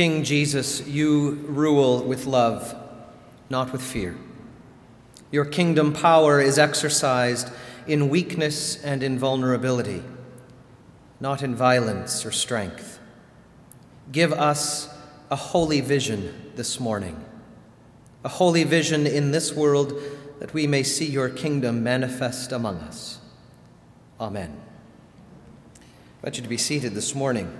King Jesus, you rule with love, not with fear. Your kingdom power is exercised in weakness and in vulnerability, not in violence or strength. Give us a holy vision this morning, a holy vision in this world that we may see your kingdom manifest among us. Amen. I want you to be seated this morning.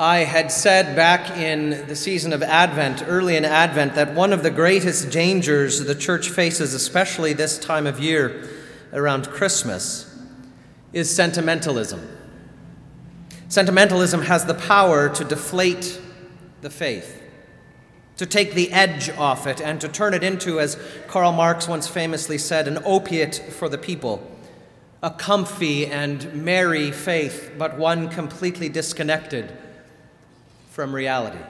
I had said back in the season of Advent, early in Advent, that one of the greatest dangers the church faces, especially this time of year around Christmas, is sentimentalism. Sentimentalism has the power to deflate the faith, to take the edge off it, and to turn it into, as Karl Marx once famously said, an opiate for the people, a comfy and merry faith, but one completely disconnected from reality.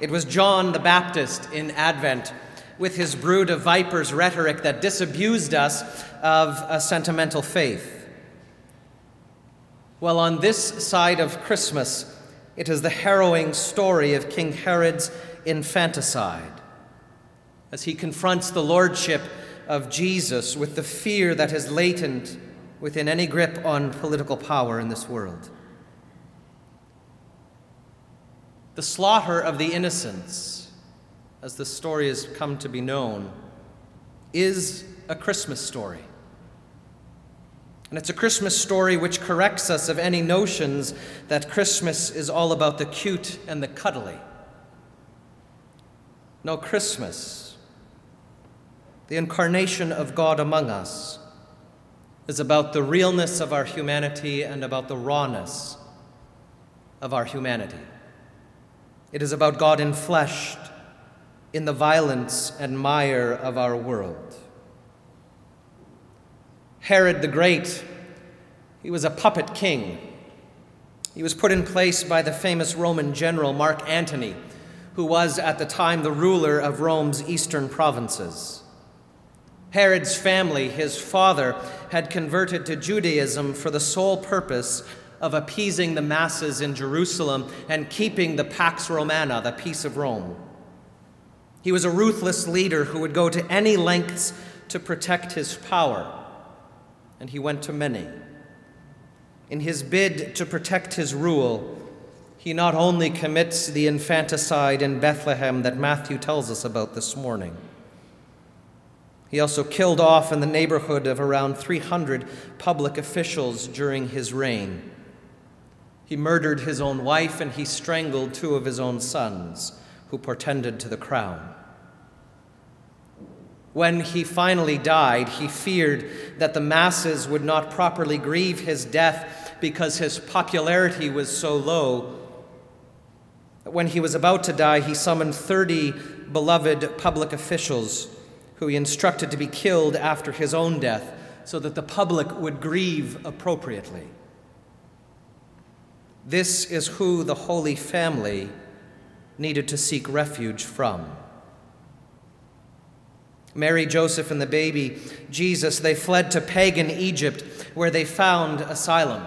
It was John the Baptist in Advent with his brood of vipers rhetoric that disabused us of a sentimental faith. Well, on this side of Christmas, it is the harrowing story of King Herod's infanticide as he confronts the lordship of Jesus with the fear that is latent within any grip on political power in this world. The slaughter of the innocents, as the story has come to be known, is a Christmas story. And it's a Christmas story which corrects us of any notions that Christmas is all about the cute and the cuddly. No, Christmas, the incarnation of God among us, is about the realness of our humanity and about the rawness of our humanity. It is about God enfleshed in the violence and mire of our world. Herod the Great, he was a puppet king. He was put in place by the famous Roman general Mark Antony, who was at the time the ruler of Rome's eastern provinces. Herod's family, his father, had converted to Judaism for the sole purpose of appeasing the masses in Jerusalem and keeping the Pax Romana, the peace of Rome. He was a ruthless leader who would go to any lengths to protect his power and he went to many. In his bid to protect his rule, he not only commits the infanticide in Bethlehem that Matthew tells us about this morning, he also killed off in the neighborhood of around 300 public officials during his reign. He murdered his own wife and he strangled two of his own sons who portended to the crown. When he finally died, he feared that the masses would not properly grieve his death because his popularity was so low. When he was about to die, he summoned 30 beloved public officials who he instructed to be killed after his own death so that the public would grieve appropriately. This is who the Holy Family needed to seek refuge from. Mary, Joseph, and the baby, Jesus, they fled to pagan Egypt where they found asylum.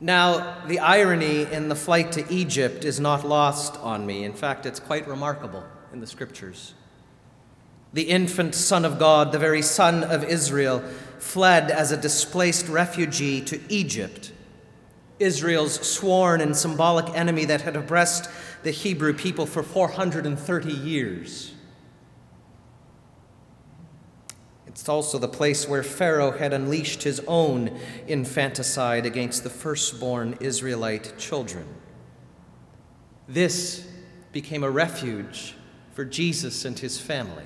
Now, the irony in the flight to Egypt is not lost on me. In fact, it's quite remarkable in the scriptures. The infant Son of God, the very Son of Israel, fled as a displaced refugee to Egypt, Israel's sworn and symbolic enemy that had oppressed the Hebrew people for 430 years. It's also the place where Pharaoh had unleashed his own infanticide against the firstborn Israelite children. This became a refuge for Jesus and his family.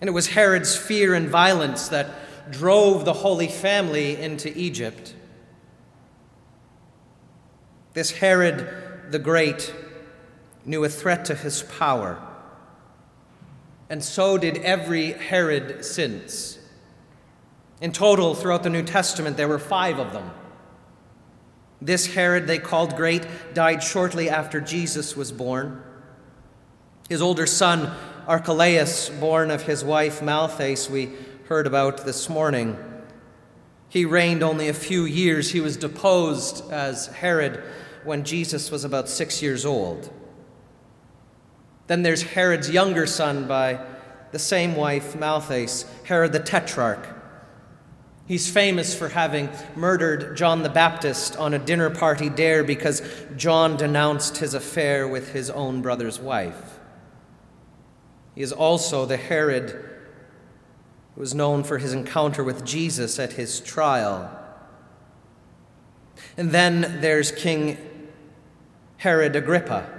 And it was Herod's fear and violence that drove the Holy Family into Egypt. This Herod the Great knew a threat to his power and so did every Herod since. In total, throughout the New Testament, there were five of them. This Herod they called great died shortly after Jesus was born. His older son, Archelaus, born of his wife Malthace, we heard about this morning, He reigned only a few years. He was deposed as Herod when Jesus was about six years old. Then there's Herod's younger son by the same wife, Malchus, Herod the Tetrarch. He's famous for having murdered John the Baptist on a dinner party dare because John denounced his affair with his own brother's wife. He is also the Herod was known for his encounter with Jesus at his trial. And then there's King Herod Agrippa.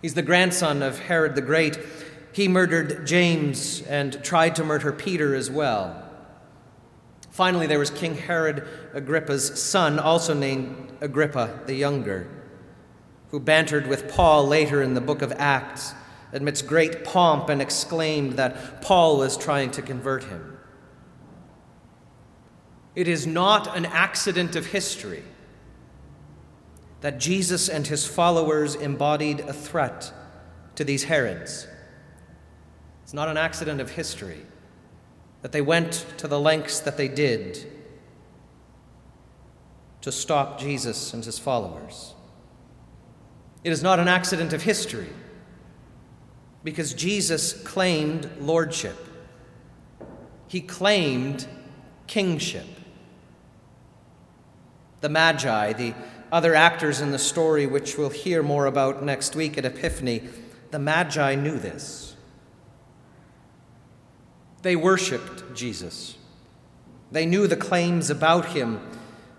He's the grandson of Herod the Great. He murdered James and tried to murder Peter as well. Finally, there was King Herod Agrippa's son, also named Agrippa the Younger, who bantered with Paul later in the book of Acts amidst great pomp and exclaimed that Paul was trying to convert him. It is not an accident of history that Jesus and his followers embodied a threat to these Herods. It's not an accident of history that they went to the lengths that they did to stop Jesus and his followers. It is not an accident of history because Jesus claimed lordship, he claimed kingship. The Magi, the other actors in the story, which we'll hear more about next week at Epiphany, the Magi knew this. They worshiped Jesus. They knew the claims about him,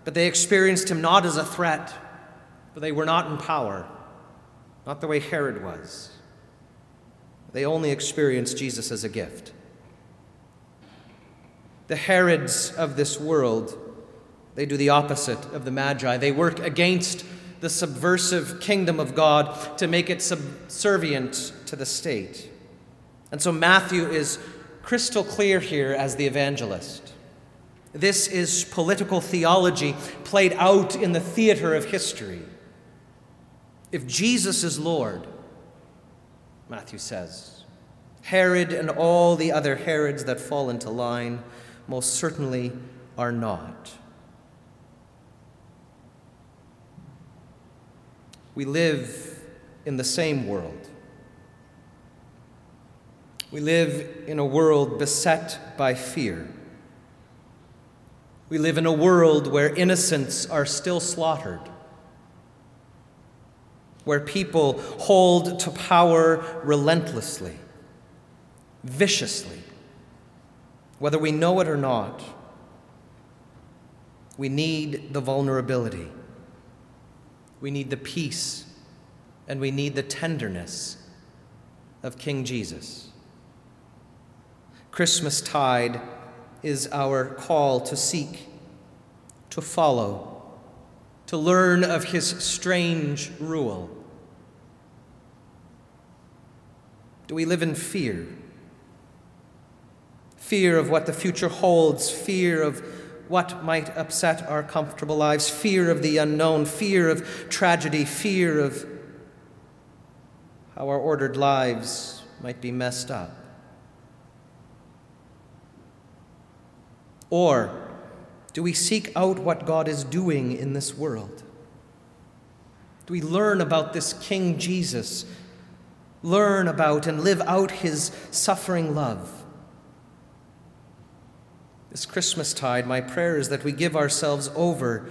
but they experienced him not as a threat, but they were not in power, not the way Herod was. They only experience Jesus as a gift. The Herods of this world, they do the opposite of the Magi. They work against the subversive kingdom of God to make it subservient to the state. And so Matthew is crystal clear here as the evangelist. This is political theology played out in the theater of history. If Jesus is Lord, Matthew says. Herod and all the other Herods that fall into line most certainly are not. We live in the same world. We live in a world beset by fear. We live in a world where innocents are still slaughtered where people hold to power relentlessly, viciously, whether we know it or not. We need the vulnerability. We need the peace and we need the tenderness of King Jesus. Christmas tide is our call to seek, to follow, to learn of his strange rule? Do we live in fear? Fear of what the future holds, fear of what might upset our comfortable lives, fear of the unknown, fear of tragedy, fear of how our ordered lives might be messed up. Or do we seek out what God is doing in this world? Do we learn about this King Jesus? Learn about and live out his suffering love? This Christmas tide, my prayer is that we give ourselves over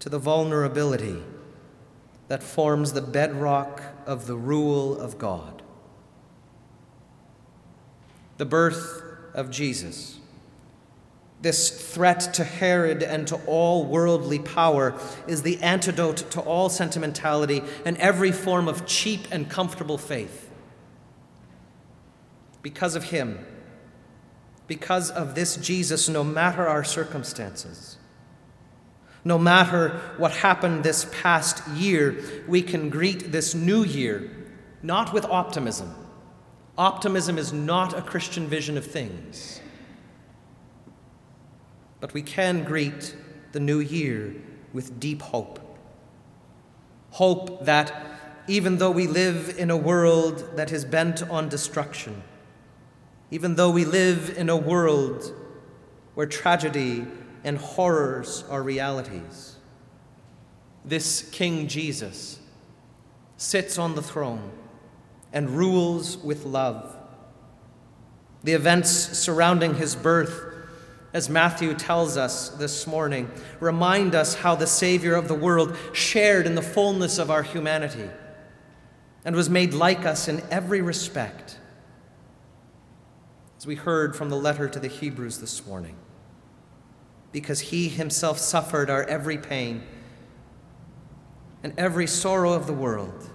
to the vulnerability that forms the bedrock of the rule of God. The birth of Jesus this threat to Herod and to all worldly power is the antidote to all sentimentality and every form of cheap and comfortable faith. Because of him, because of this Jesus, no matter our circumstances, no matter what happened this past year, we can greet this new year not with optimism. Optimism is not a Christian vision of things. But we can greet the new year with deep hope. Hope that even though we live in a world that is bent on destruction, even though we live in a world where tragedy and horrors are realities. This King Jesus sits on the throne and rules with love. The events surrounding his birth, as Matthew tells us this morning, remind us how the Savior of the world shared in the fullness of our humanity and was made like us in every respect. As we heard from the letter to the Hebrews this morning, because he himself suffered our every pain and every sorrow of the world,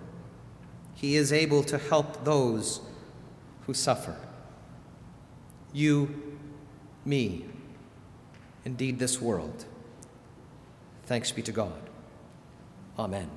he is able to help those who suffer. You, me, indeed this world. Thanks be to God. Amen.